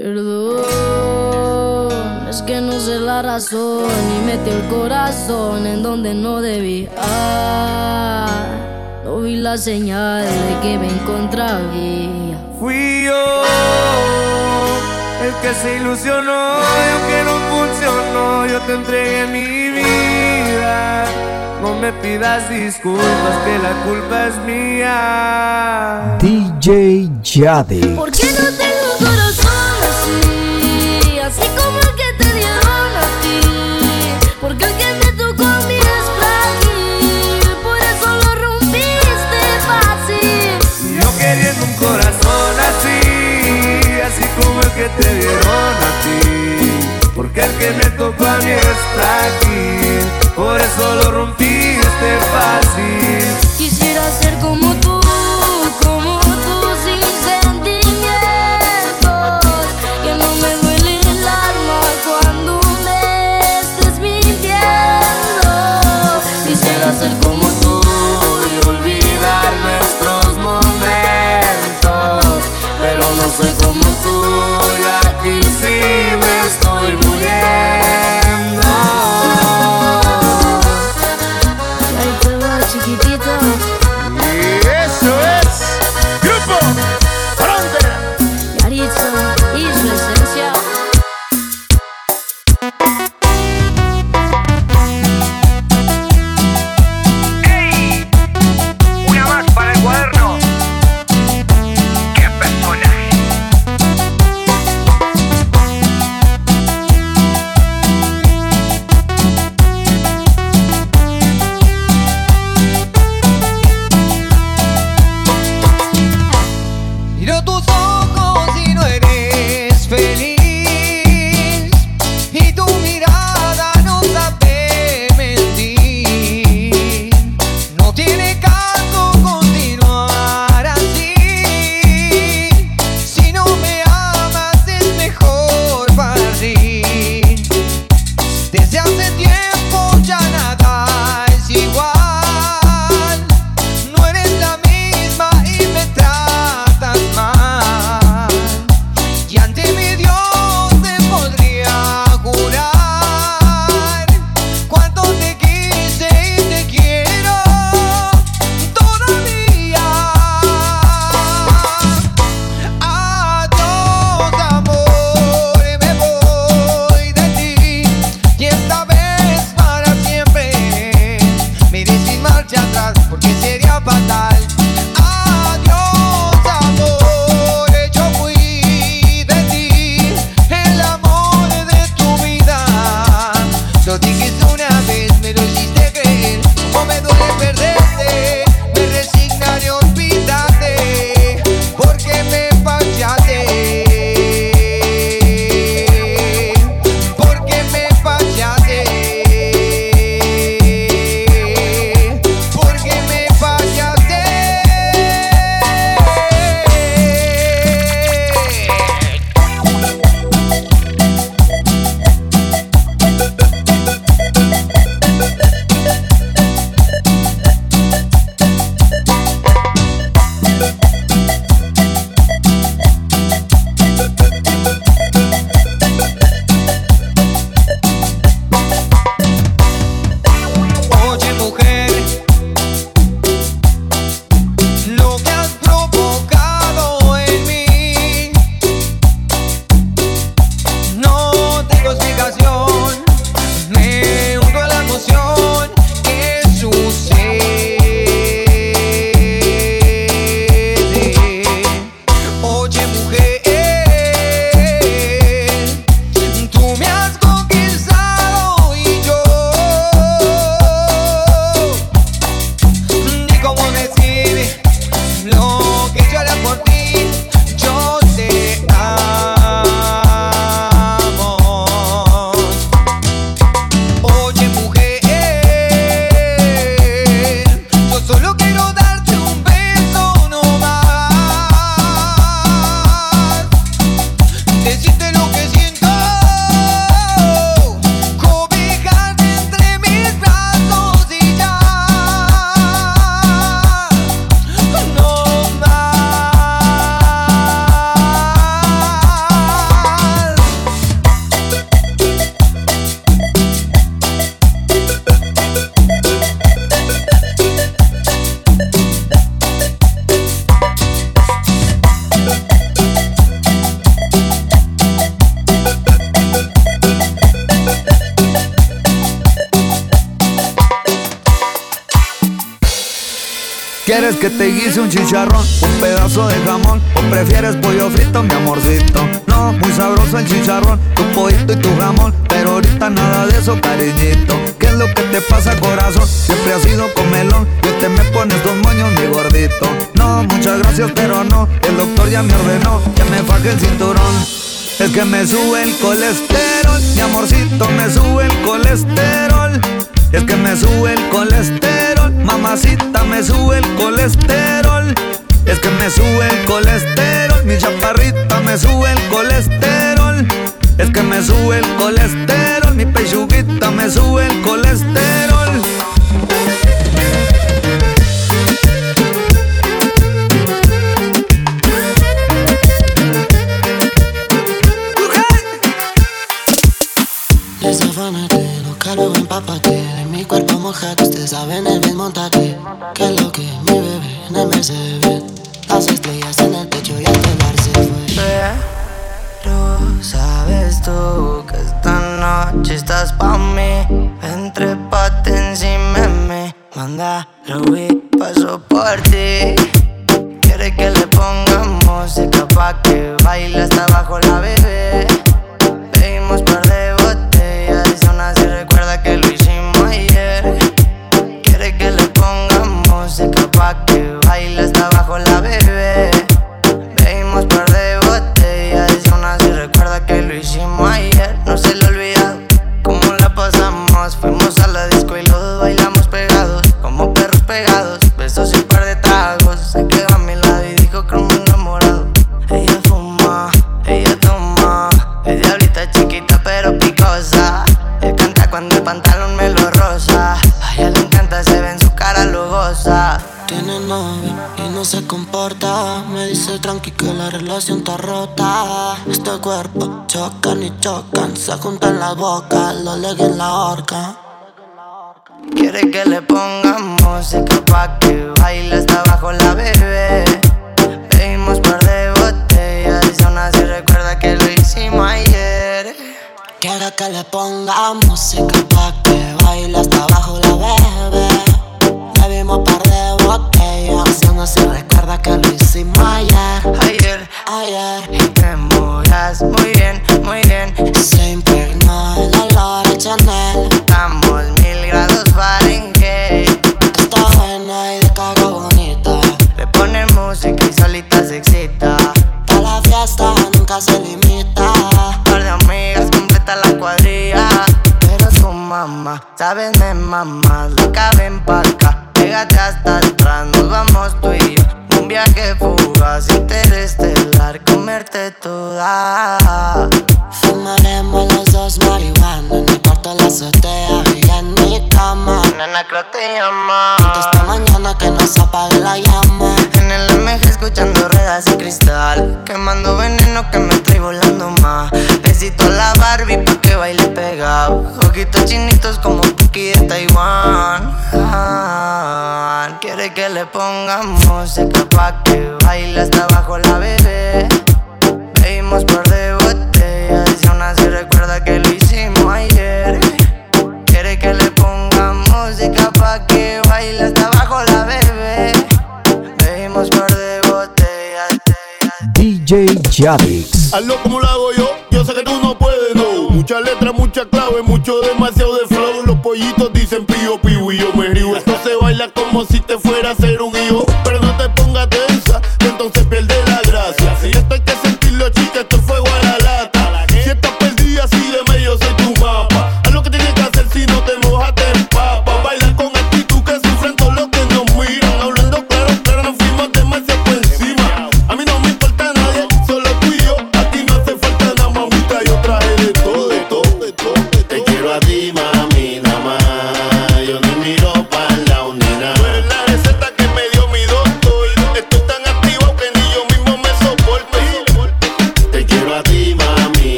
Perdón, es que no sé la razón y metí el corazón en donde no debía. No vi la señal de que me encontraba. Fui yo el que se ilusionó y aunque no funcionó, yo te entregué mi vida. No me pidas disculpas, que la culpa es mía. DJ Jade. ¿Por qué no tengo te dieron a ti. Porque el que me tocó a mí es frágil, por eso lo rompiste fácil. ¿Quieres que te guise un chicharrón, un pedazo de jamón? ¿O prefieres pollo frito, mi amorcito? No, muy sabroso el chicharrón, tu pollito y tu jamón Pero ahorita nada de eso, cariñito ¿Qué es lo que te pasa, corazón? Siempre has sido comelón Yo te me pones dos moños, mi gordito No, muchas gracias, pero no El doctor ya me ordenó que me faje el cinturón Es que me sube el colesterol Mi amorcito, me sube el colesterol es que me sube el colesterol, mamacita me sube el colesterol. Es que me sube el colesterol, mi chaparrita me sube el colesterol. Es que me sube el colesterol, mi pechuguita me sube el colesterol. Ustedes saben el mismo tate Que lo que mi bebé en el Mercedes. Las estrellas en el techo y el telar se fue. Pero sabes tú que esta noche estás pa' mí. Entre pate encima mí. Manda Louis, paso por ti. Quiere que le pongamos música pa' que baile hasta abajo la bebé está rota. Este cuerpo chocan y chocan. Se juntan las bocas, lo leguen en la horca. Quiere que le pongamos música pa' que baile hasta abajo la bebé. Pedimos par de botellas y aún así recuerda que lo hicimos ayer. Quiere que le pongamos música pa' que baile hasta abajo la bebé. Bebimos par de botellas. no se recuerda que lo hicimos ayer. Ayer, ayer. Y te mudas muy bien, muy bien. Se impregnó el olor de Chanel. Estamos mil grados Fahrenheit. Está buena y de cara bonita. Le ponen música y solita se excita. Para la fiesta nunca se limita. Par de amigas completa la cuadrilla. Pero tu mamá, sabes, me mamá, loca, ven pa' acá Pégate hasta atrás, nos vamos tú y yo. Un viaje fugaz, interestelar, comerte toda. Fumaremos los dos marihuana en mi cuarto la azotea y en mi cama. Nena, creo te llama. esta mañana que no se apague la llama. En el MG escuchando ruedas y cristal. Quemando veneno que me estoy volando más. Besito a la Barbie pa' que baile pegado. Ojitos chinitos como Puki de Taiwán. quiere que le pongamos música pa' que baile hasta abajo la bebé. Bebimos por de botellas y aún así recuerda que lo hicimos ayer. Quiere que le pongamos música pa' que baile hasta abajo la bebé. Bebimos por de botellas. DJ Jadix. Hazlo como lo hago yo, yo sé que tú no puedes, no. Mucha letra, mucha clave, mucho demasiado de flow. Los pollitos dicen pío, pío y yo me río. Esto se baila como si te fuera a ser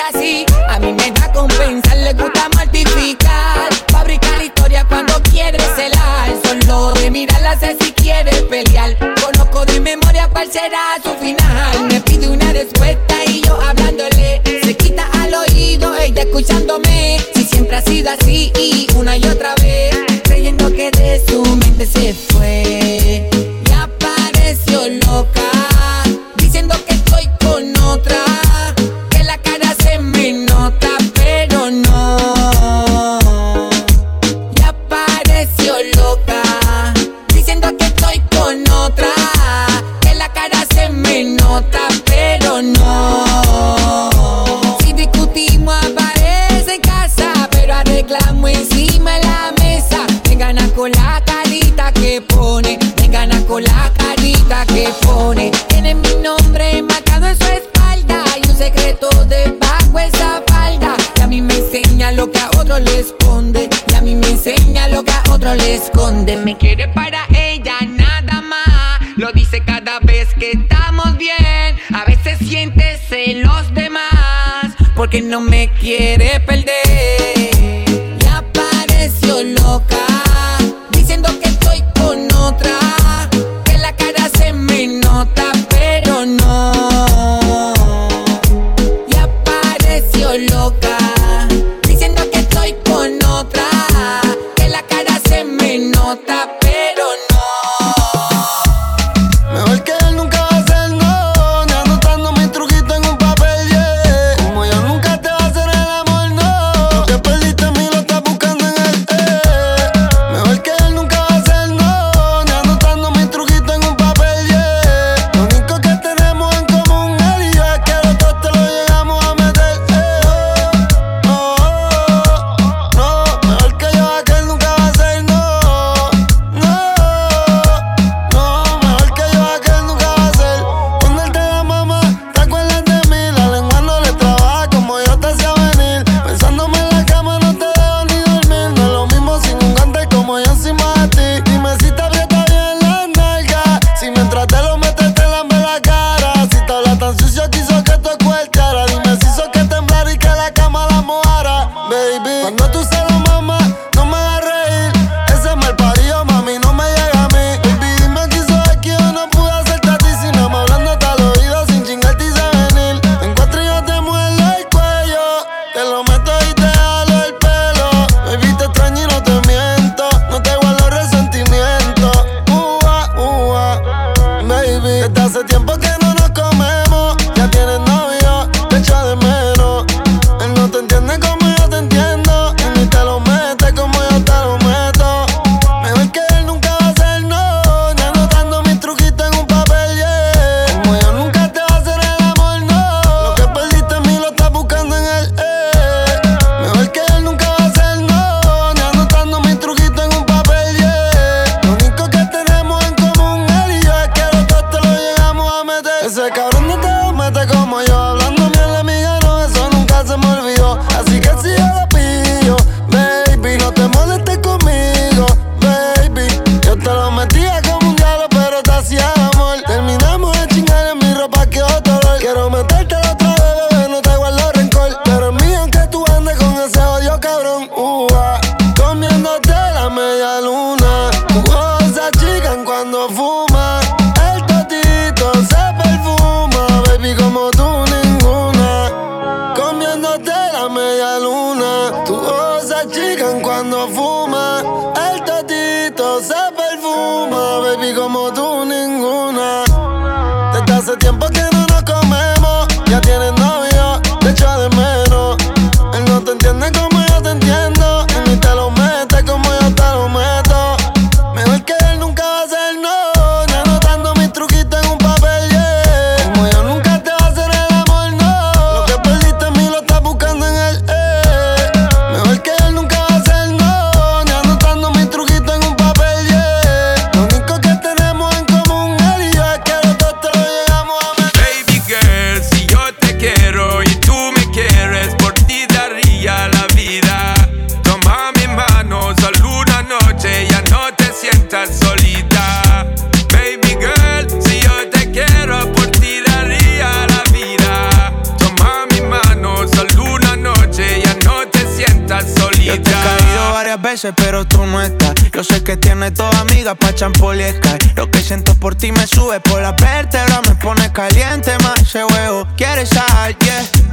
así.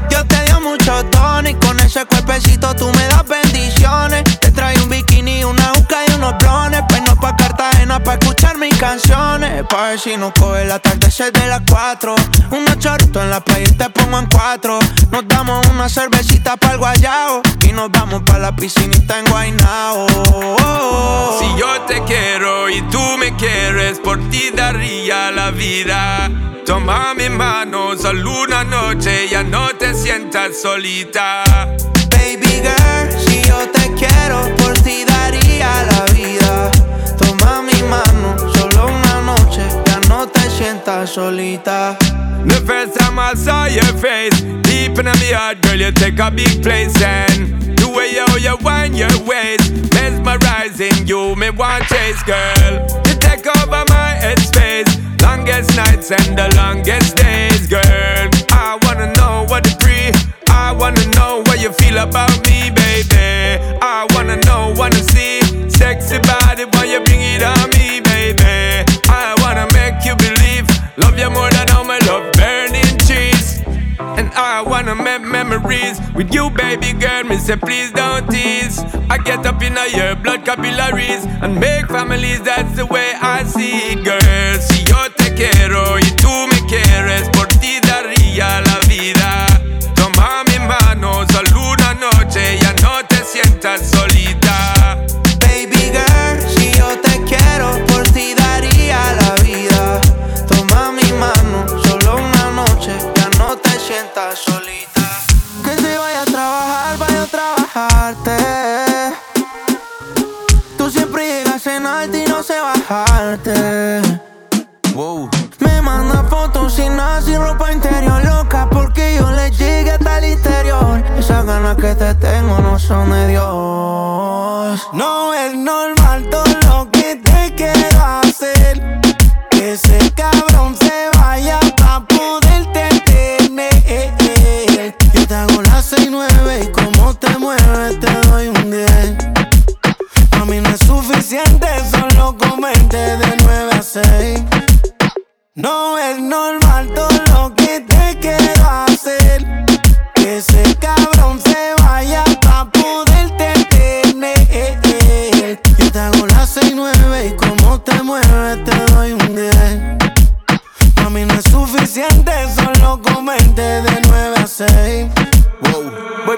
Yo te dio mucho tono y con ese cuerpecito tú me das pena canciones. Pa' ver si nos coge la tarde de las 4 Un chorritos en la playa y te pongo en cuatro. Nos damos una cervecita para el guayao Y nos vamos pa' la piscinita en Guaynao. Si yo te quiero y tú me quieres Por ti daría la vida. Toma mi mano, solo una noche Ya no te sientas solita. Baby girl, si yo te quiero Por ti daría la vida mi mano, solo una noche Ya no te sientas solita The first time I saw your face, deep in my heart, girl, you take a big place. And the way you, you wind your waist, mesmerizing you, me want chase, girl. You take over my headspace, longest nights and the longest days, girl. I wanna know what you pre, I wanna know what you feel about me, baby. I wanna know, wanna see, sexy body, when you bring it on me, baby. I wanna make you believe, love you more than all my love burning trees. and I wanna make memories with you, baby girl. Me say, please don't tease. I get up in your blood capillaries and make families. That's the way I see it, girl. Si yo te quiero y tú me quieres, por ti daría la vida. Toma mi mano, solo una noche, ya no te sientas solita. Solita. Que si vaya a trabajar, vaya a trabajarte. Tú siempre llegas en alto y no sé bajarte. Wow. Me manda fotos sin nada, sin ropa interior loca porque yo le llegué hasta el interior. Esas ganas que te tengo no son de Dios. No es normal todo No es normal todo lo que te quiero hacer. Que ese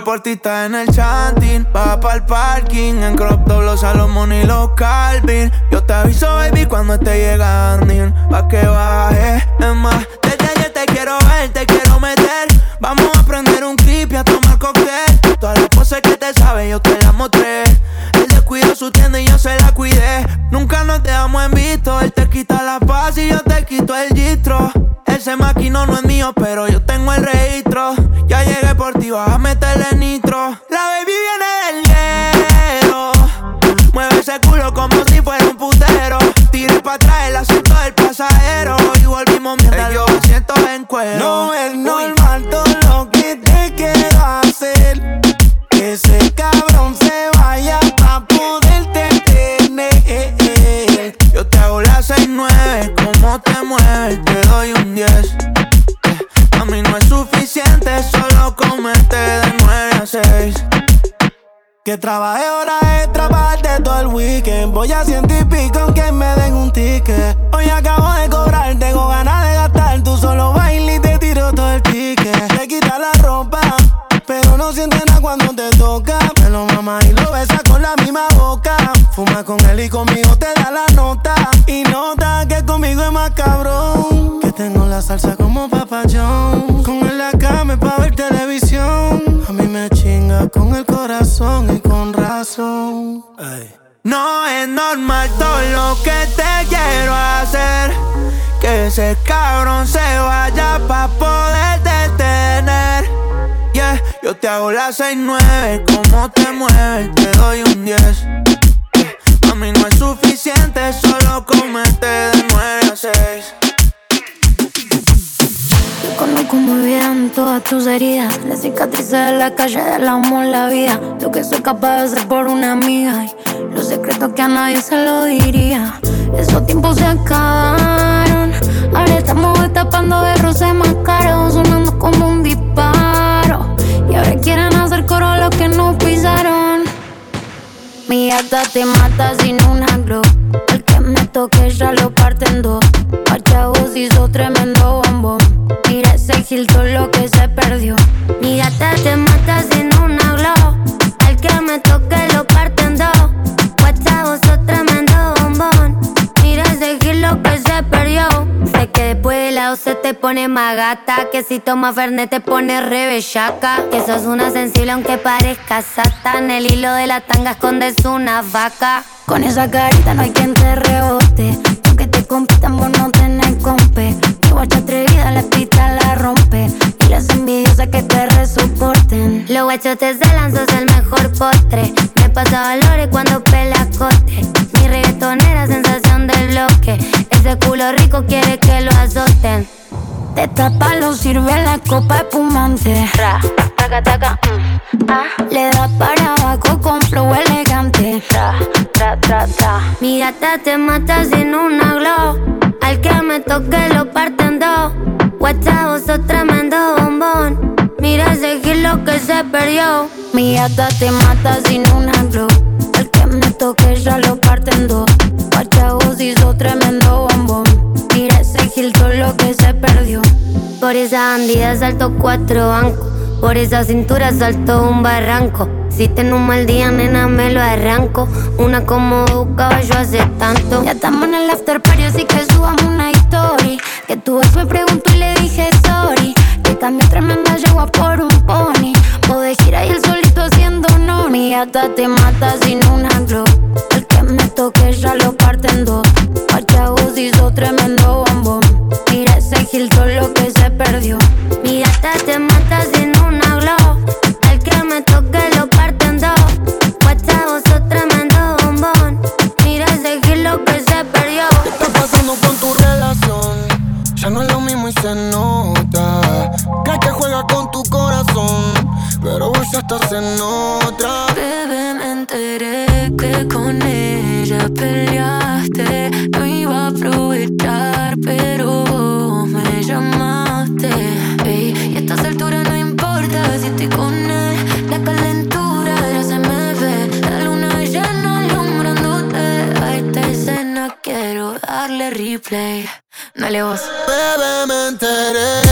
Voy por ti, está en el chanting. Va para el parking. En crop top los Salomón y los Calvin. Yo te aviso, baby, cuando esté llegando. Pa' que baje. Es más, desde ayer te quiero ver, te quiero meter. Vamos a prender un clip y a tomar cóctel. Todas las cosas que te saben, yo te las mostré. Él descuidó su tienda y yo se la cuidé. Nunca nos dejamos en visto. Él te quita la paz y yo te quito el gistro. Ese maquino no es mío, pero yo tengo el registro. Por ti, vas a meterle nitro. La baby viene del hielo. Mueve ese culo como si fuera un putero. Tire para atrás el asiento del pasajero. Y volvimos mientras yo siento en cuero. No la 6-9, como te mueves, te doy un 10. A mí no es suficiente, solo comerte de 9 a 6. Te conozco muy bien todas tus heridas, las cicatrices de la calle, del amor, la vida. Lo que soy capaz de hacer por una amiga y los secretos que a nadie se lo diría. Esos tiempos se acabaron, ahora estamos destapando de más caros, sonando como un disparo hacer coro a los que no pisaron. Mi gata te mata sin un anglo. El que me toque ya lo parten dos. Pachavos hizo tremendo bombón. Mira ese gil todo lo que se perdió. Mi gata te mata sin un anglo. El que me toque lo te pone más gata. Que si toma Fernet te pone re bellaca. Que sos una sensible aunque parezca sata. En el hilo de la tanga escondes una vaca. Con esa carita no hay quien te rebote. Aunque te compitan, vos no tenés compe. Tu guacha atrevida, la pista la rompe. Y las envidiosas que te resoporten. Los guachos te celan, sos el mejor postre. Me pasa valores cuando pela cote. Mi reggaetonera, sensación del bloque. Ese culo rico quiere que lo azoten. Te tapa, lo sirve la copa espumante. Ra, taca, taca, mm, ah. Le da para abajo con flow elegante. Tra, tra, tra, tra. Mi gata te mata sin una glow. Al que me toque lo parten dos. Vos sos tremendo bombón. Mira ese lo que se perdió. Mi gata te mata sin una glow. Al que me toque ya lo parten dos. Vos hizo tremendo bombón. Lo que se perdió. Por esa bandida salto cuatro bancos. Por esa cintura salto un barranco. Si tengo un mal día, nena, me lo arranco. Una como buscaba yo hace tanto. Ya estamos en el after party, así que subamos una story. Que tu ex me preguntó y le dije sorry. Que cambió tremenda yegua por un pony. Podés ir ahí el solito haciendo no. Mi gata te mata sin una glow. El que me toque ya lo parte en dos. Pachagos hizo tremendo perdió. Dale vos. Bebé, me enteré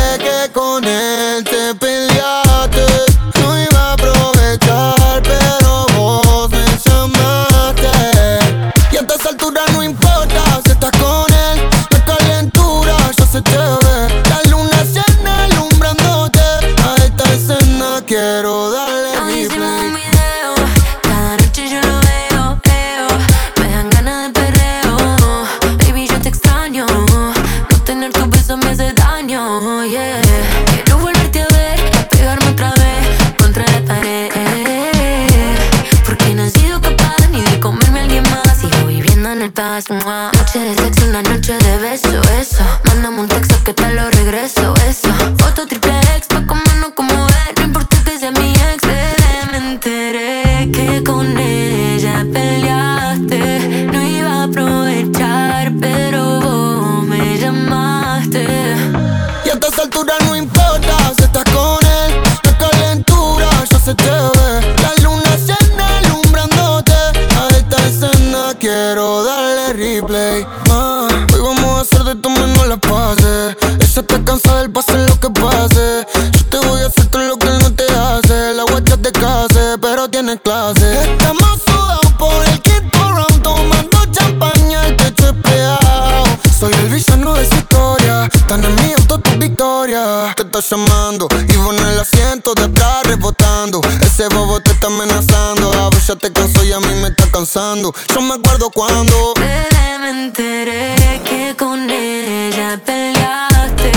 cansando. Yo me acuerdo cuando. Bebé, me enteré que con ella peleaste.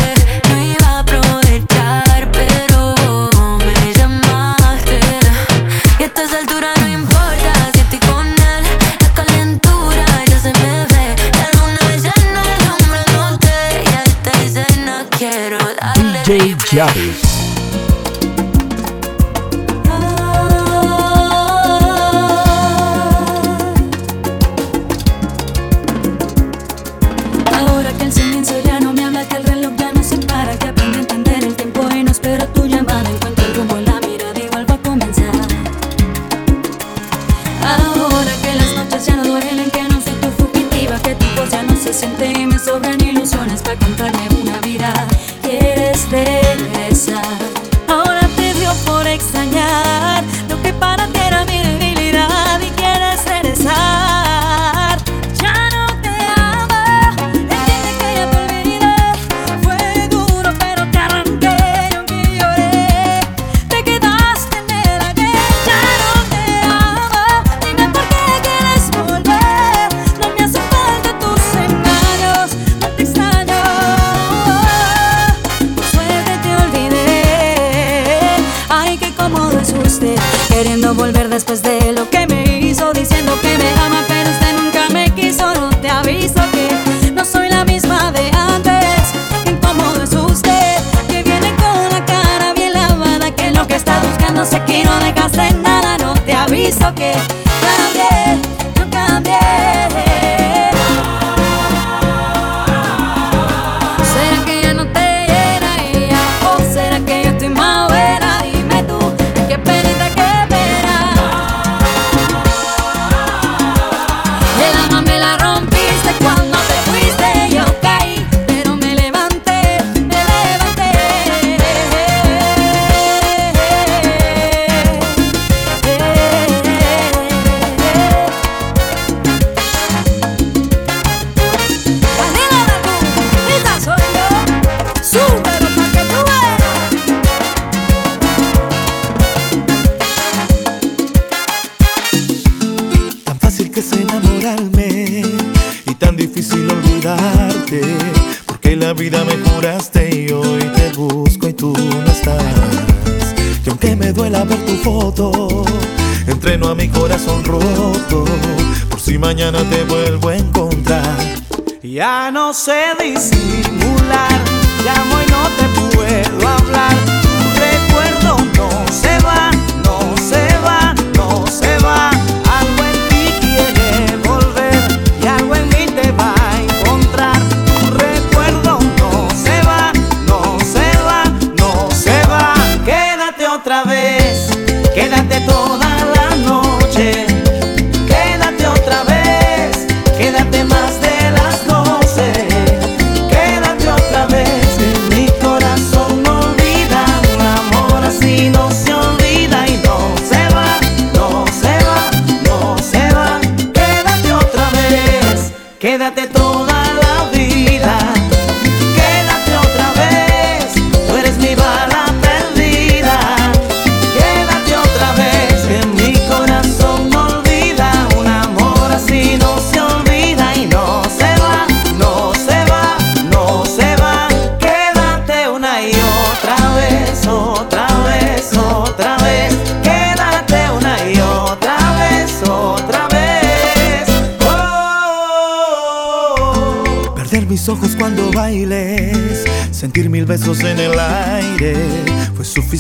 No iba a aprovechar, pero vos me llamaste. Y a estas alturas no importa si estoy con él. La calentura ya se me ve. La luna llena alumbrándote. Y a esta escena quiero darle DJ Javis.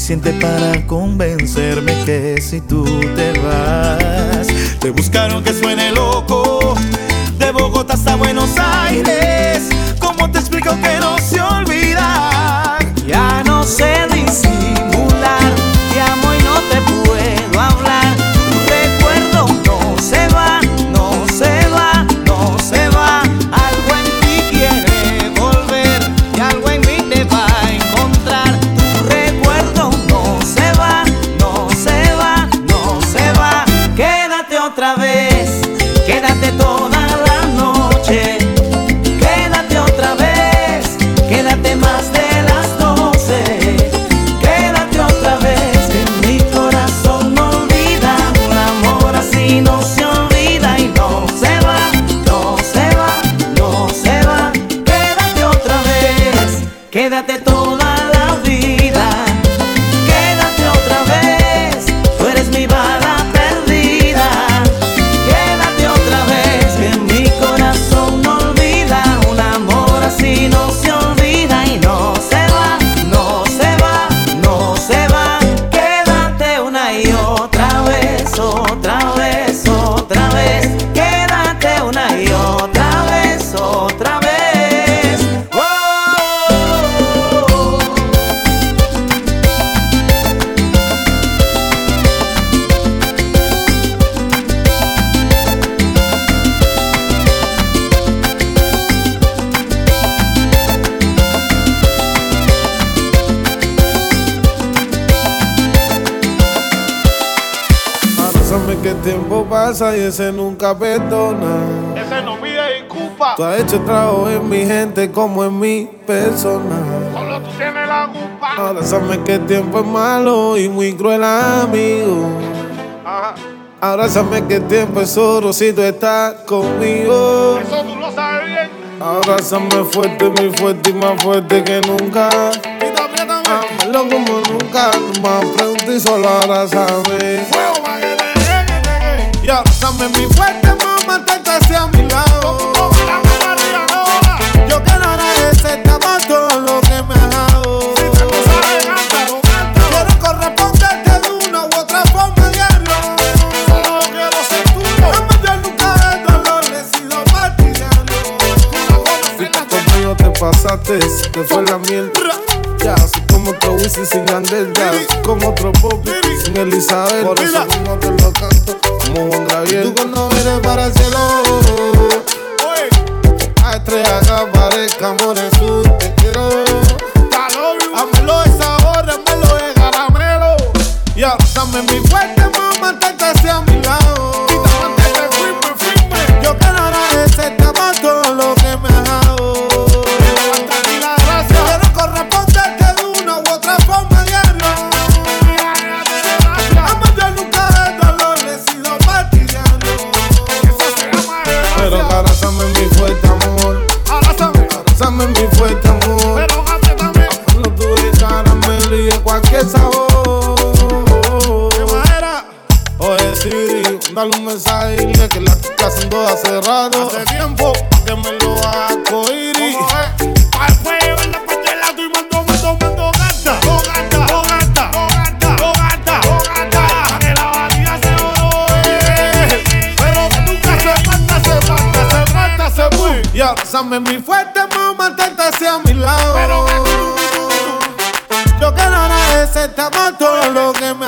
Suficiente para convencerme que si tú ese nunca perdona. Ese no mide disculpa. Tú has hecho trabajo en mi gente como en mi persona. Solo tú tienes la culpa. Ahora sabes que el tiempo es malo y muy cruel, amigo. Ajá. Ahora sabes que el tiempo es oro si tú estás conmigo. Eso tú lo sabes bien. Abrázame fuerte, muy fuerte y más fuerte que nunca. Y también, también. Ámalo como nunca, más pronto y solo abrázame. ¡Fuego! Dame mi fuerte para mantente a mi lado. Yo quiero agradecer a todo lo que me has dado. Quiero corresponderte de una u otra forma diario. Solo quiero ser tuyo. No me dio nunca de dolor, he sido partidario. Si tú conmigo te pasaste, te fue la miel. Ya, soy como otro Wisin sin Andel, ya, soy como otro Bobby sin Elizabeth. Por eso no te lo aceptamos todo lo que me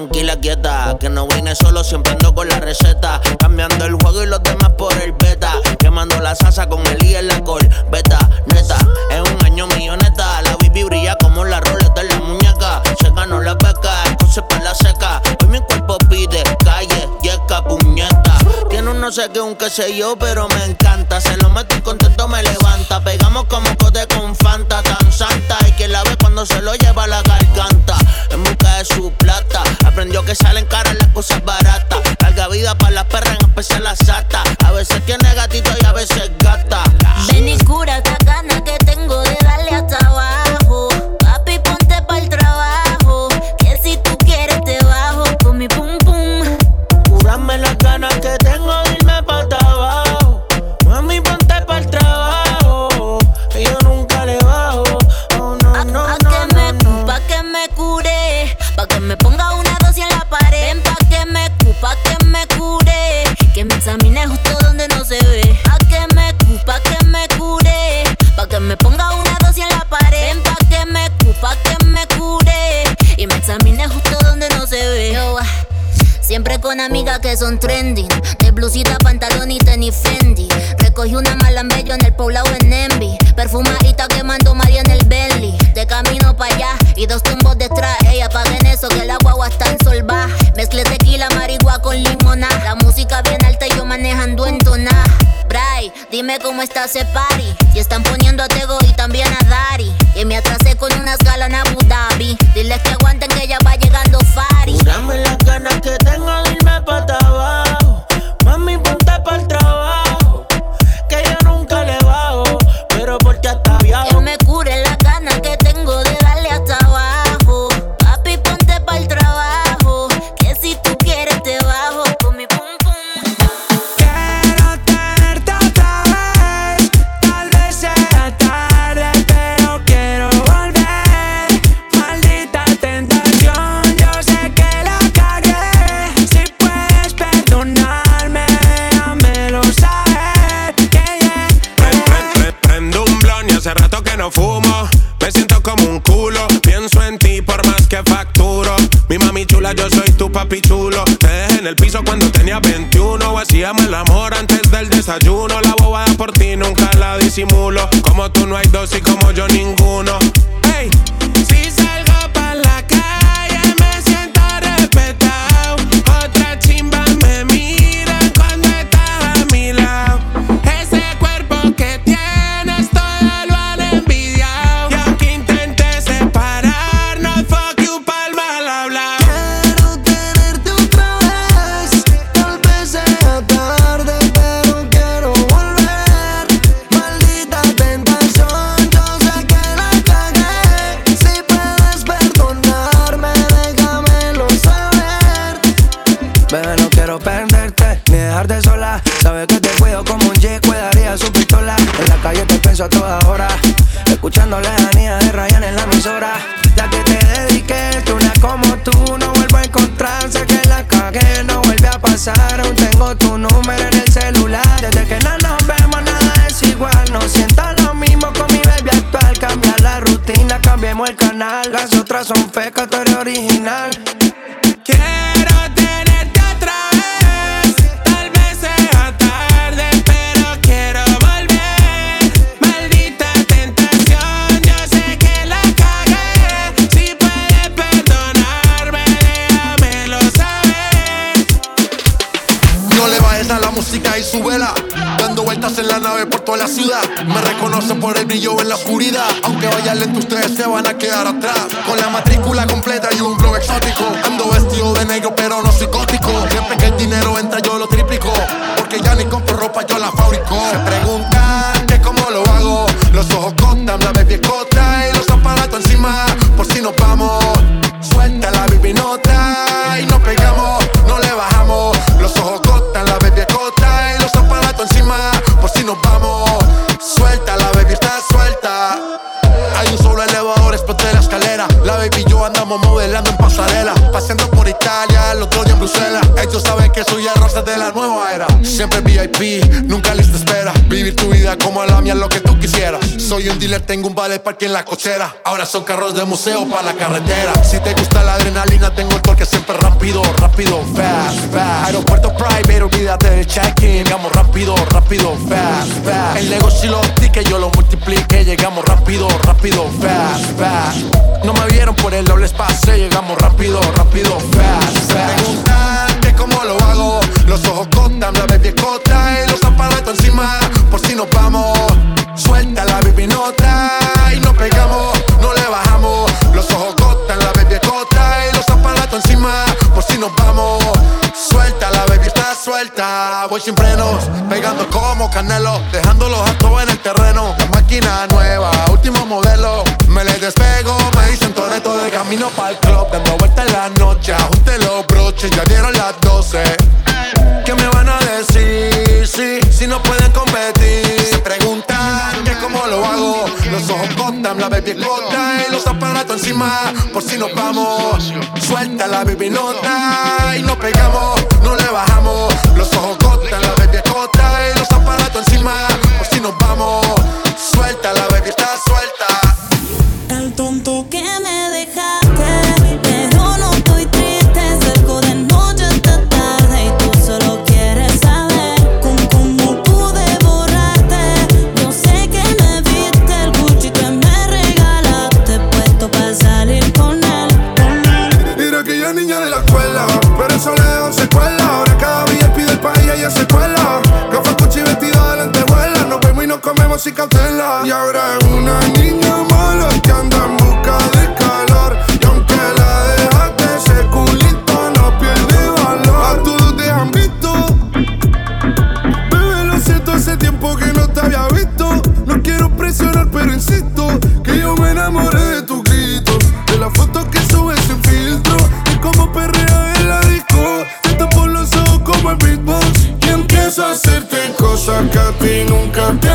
Tranquila, quieta, que no vine solo, siempre ando con la receta. Cambiando el juego y los demás por el beta. Quemando la salsa con el I en la beta, neta. Es un año milloneta, la baby brilla como la roleta de la muñeca. Se ganó la beca, puse para la seca. Hoy mi cuerpo pide calle, yeca, puñeta. Tiene un no sé qué, un qué sé yo, pero me encanta. Se lo meto y contento me levanta. Pegamos como cote con Fanta, tan santa. Y quien la ve cuando se lo lleva a la garganta. En su plata. Aprendió que salen caras las cosas baratas. Larga vida para las perras, en especial la sata. A veces tiene gatito y a veces gata. Ven y cura esta gana que tengo de darle hasta abajo. Con amigas que son trending. De blusita, pantalón y tenis Fendi. Recogí una mala en en el poblado en Envy. Perfumadita quemando María en el Bentley. De camino para allá y dos tumbos detrás. Ey, apaguen eso que el agua está en solva. Mezclé tequila, marigua con limona. La música bien alta y yo manejando en tona. Bray, dime cómo está ese party. Y están poniendo a Tego y también a Dari. Y me atrasé con unas galas en Abu Dhabi. Diles que aguanten que ya va llegando Fari. Desayuno. La bobada por ti nunca la disimulo. Como tú no hay dos y como yo ninguno. Pienso a toda hora. Escuchando lejanía de Ryan en la emisora. Ya que te dediqué, tú una como tú. No vuelvo a encontrarse que la cagué. No vuelve a pasar. Aún tengo tu número en el celular. Desde que no nos vemos, nada es igual. No siento lo mismo con mi baby actual. Cambia la rutina, cambiemos el canal. Las otras son fecas, Soy un dealer, tengo un vale parque en la cochera. Ahora son carros de museo para la carretera. Si te gusta la adrenalina, tengo el torque siempre rápido, rápido, fast, fast. Aeropuerto private, olvídate del check-in. Llegamos rápido, rápido, fast, fast. El negocio los tickets yo lo multiplique. Llegamos rápido, rápido, fast, fast. No me vieron por el doble espacio. Llegamos rápido, rápido, fast, fast. Cómo lo hago. Los ojos cotan, la baby cota y los aparatos encima. Por si nos vamos, suelta la baby nota y nos pegamos, no le bajamos. Los ojos cotan, la baby cota encima. Por si nos vamos, suelta la baby está suelta. Voy sin frenos, pegando como canelo, dejando los actos en el terreno. La máquina nueva, último modelo. Me le despego, me dicen Toreto de camino para el club, dando vuelta en la noche. Ajuste los broches, ya dieron las 12. ¿Qué me van a decir? Si, no pueden competir. Se preguntan que cómo lo hago. Los ojos cotan, la baby cota y los aparatos encima. Por si nos vamos, suelta la baby nota y nos pegamos, no le bajamos. Los ojos cotan, la baby cota y los aparatos encima. Por si nos vamos, suelta la baby está suelta. El tonto Y ahora es una niña mala que anda en busca de calor. Y aunque la dejaste, ese culito no pierde valor. A todos te han visto. Bebé, lo siento, hace tiempo que no te había visto. No quiero presionar, pero insisto que yo me enamoré de tus gritos. De las fotos que subes sin filtro. Y como perrea en la disco. Te tapo los ojos como el beatbox. Y empiezo a hacerte cosas que a ti nunca te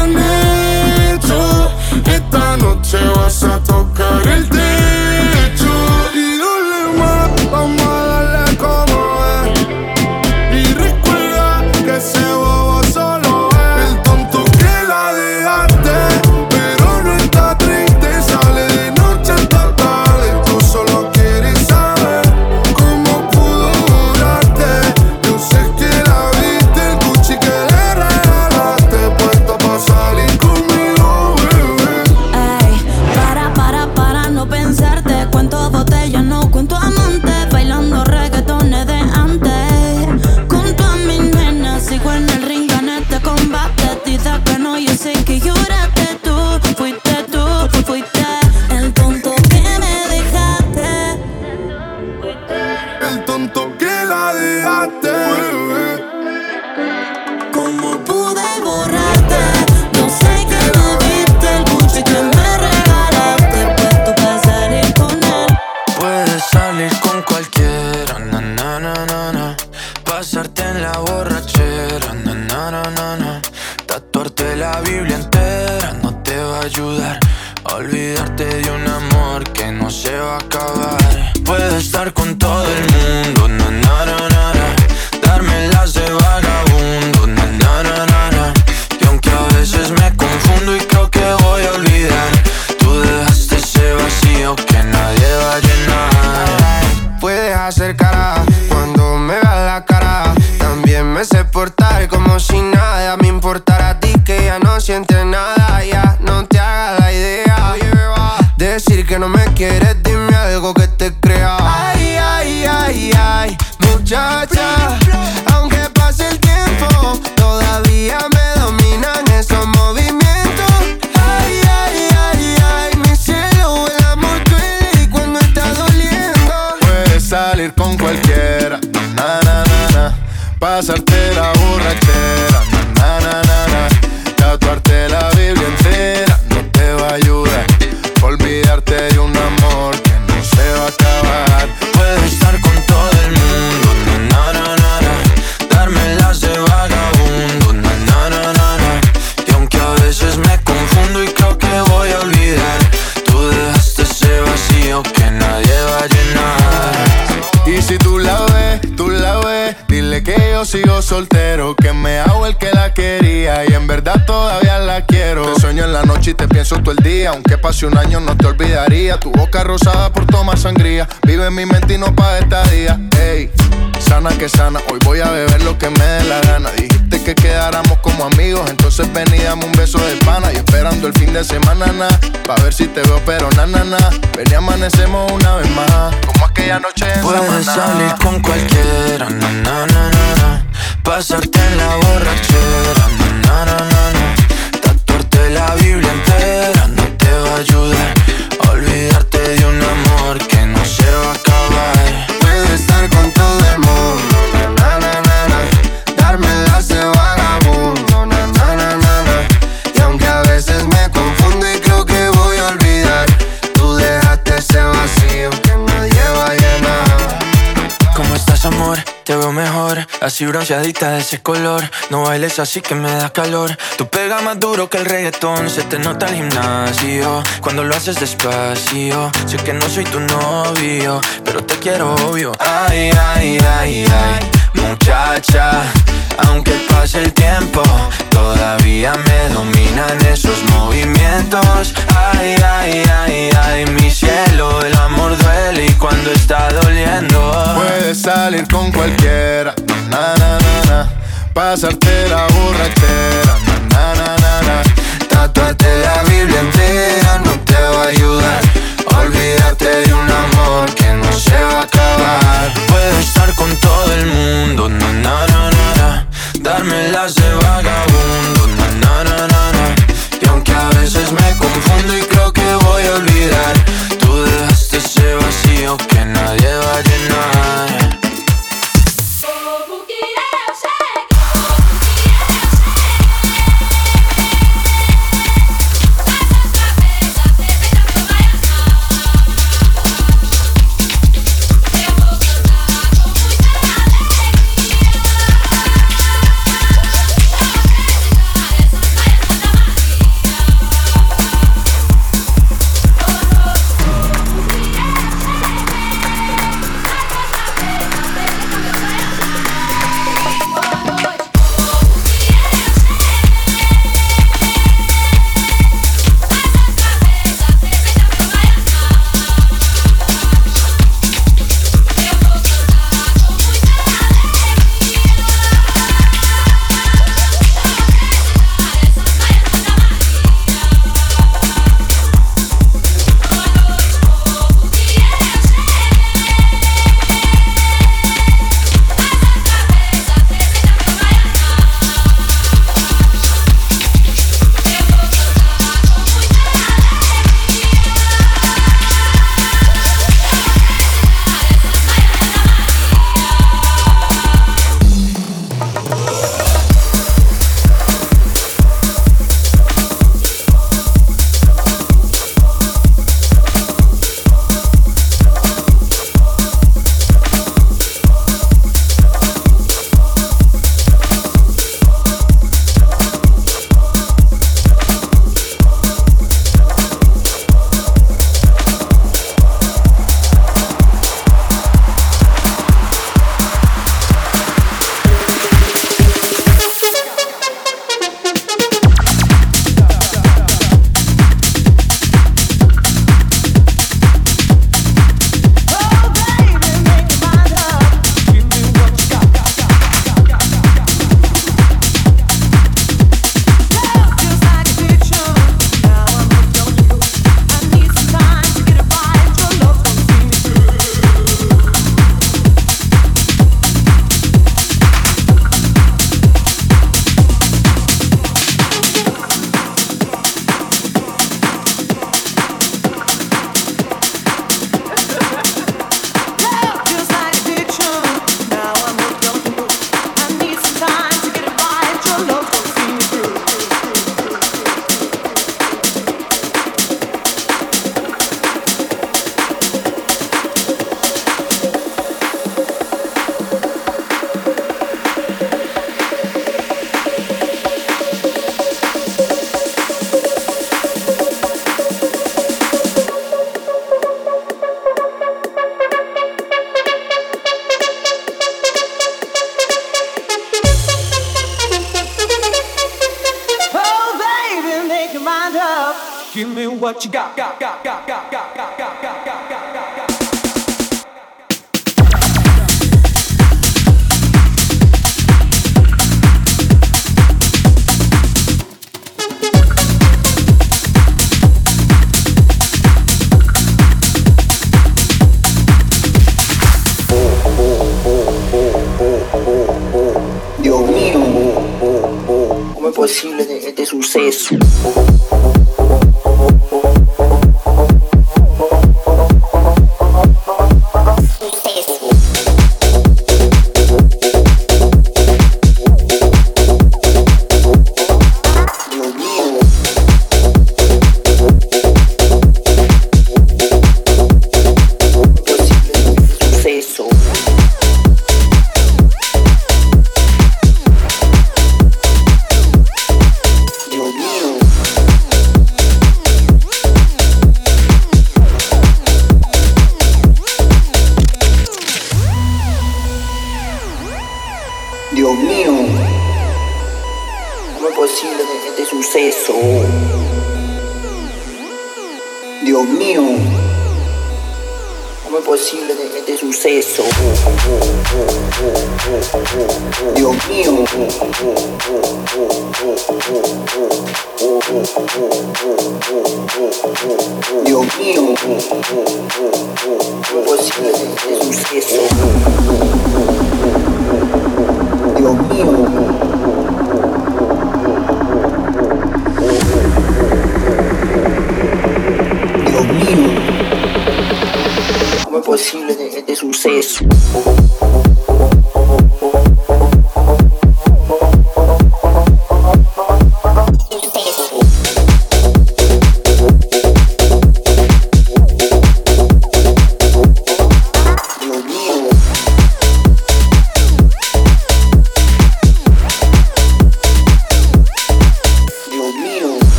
pase un año no te olvidaría. Tu boca rosada por tomar sangría, vive en mi mente y no pa' esta día. Ey, sana que sana, hoy voy a beber lo que me dé la gana. Dijiste que quedáramos como amigos, entonces ven y dame un beso de pana. Y esperando el fin de semana, na, pa' ver si te veo, pero na, na, na. Ven y amanecemos una vez más, como aquella noche en Puedes Samaná. salir con cualquiera, na, na, na, na, na. Pasarte en la borrachera, así bronceadita de ese color. No bailes así que me da calor. Tu pega más duro que el reggaetón, se te nota el gimnasio. Cuando lo haces despacio, sé que no soy tu novio, pero te quiero obvio. Ay, ay, ay, ay, muchacha. Aunque pase el tiempo, todavía me dominan esos movimientos. Ay, ay, ay, ay, mi cielo, el amor duele y cuando está doliendo. Puedes salir con cualquiera, na na na na. Pasarte la borrachera, na na na na. Tatuarte la Biblia entera no te va a ayudar. Olvídate de un amor que no se va Puedo estar con todo el mundo, na na na na na. Darme las de vagabundo, na na na na na. Y aunque a veces me confundo y creo que voy a olvidar, tú dejaste ese vacío que nadie va a llenar.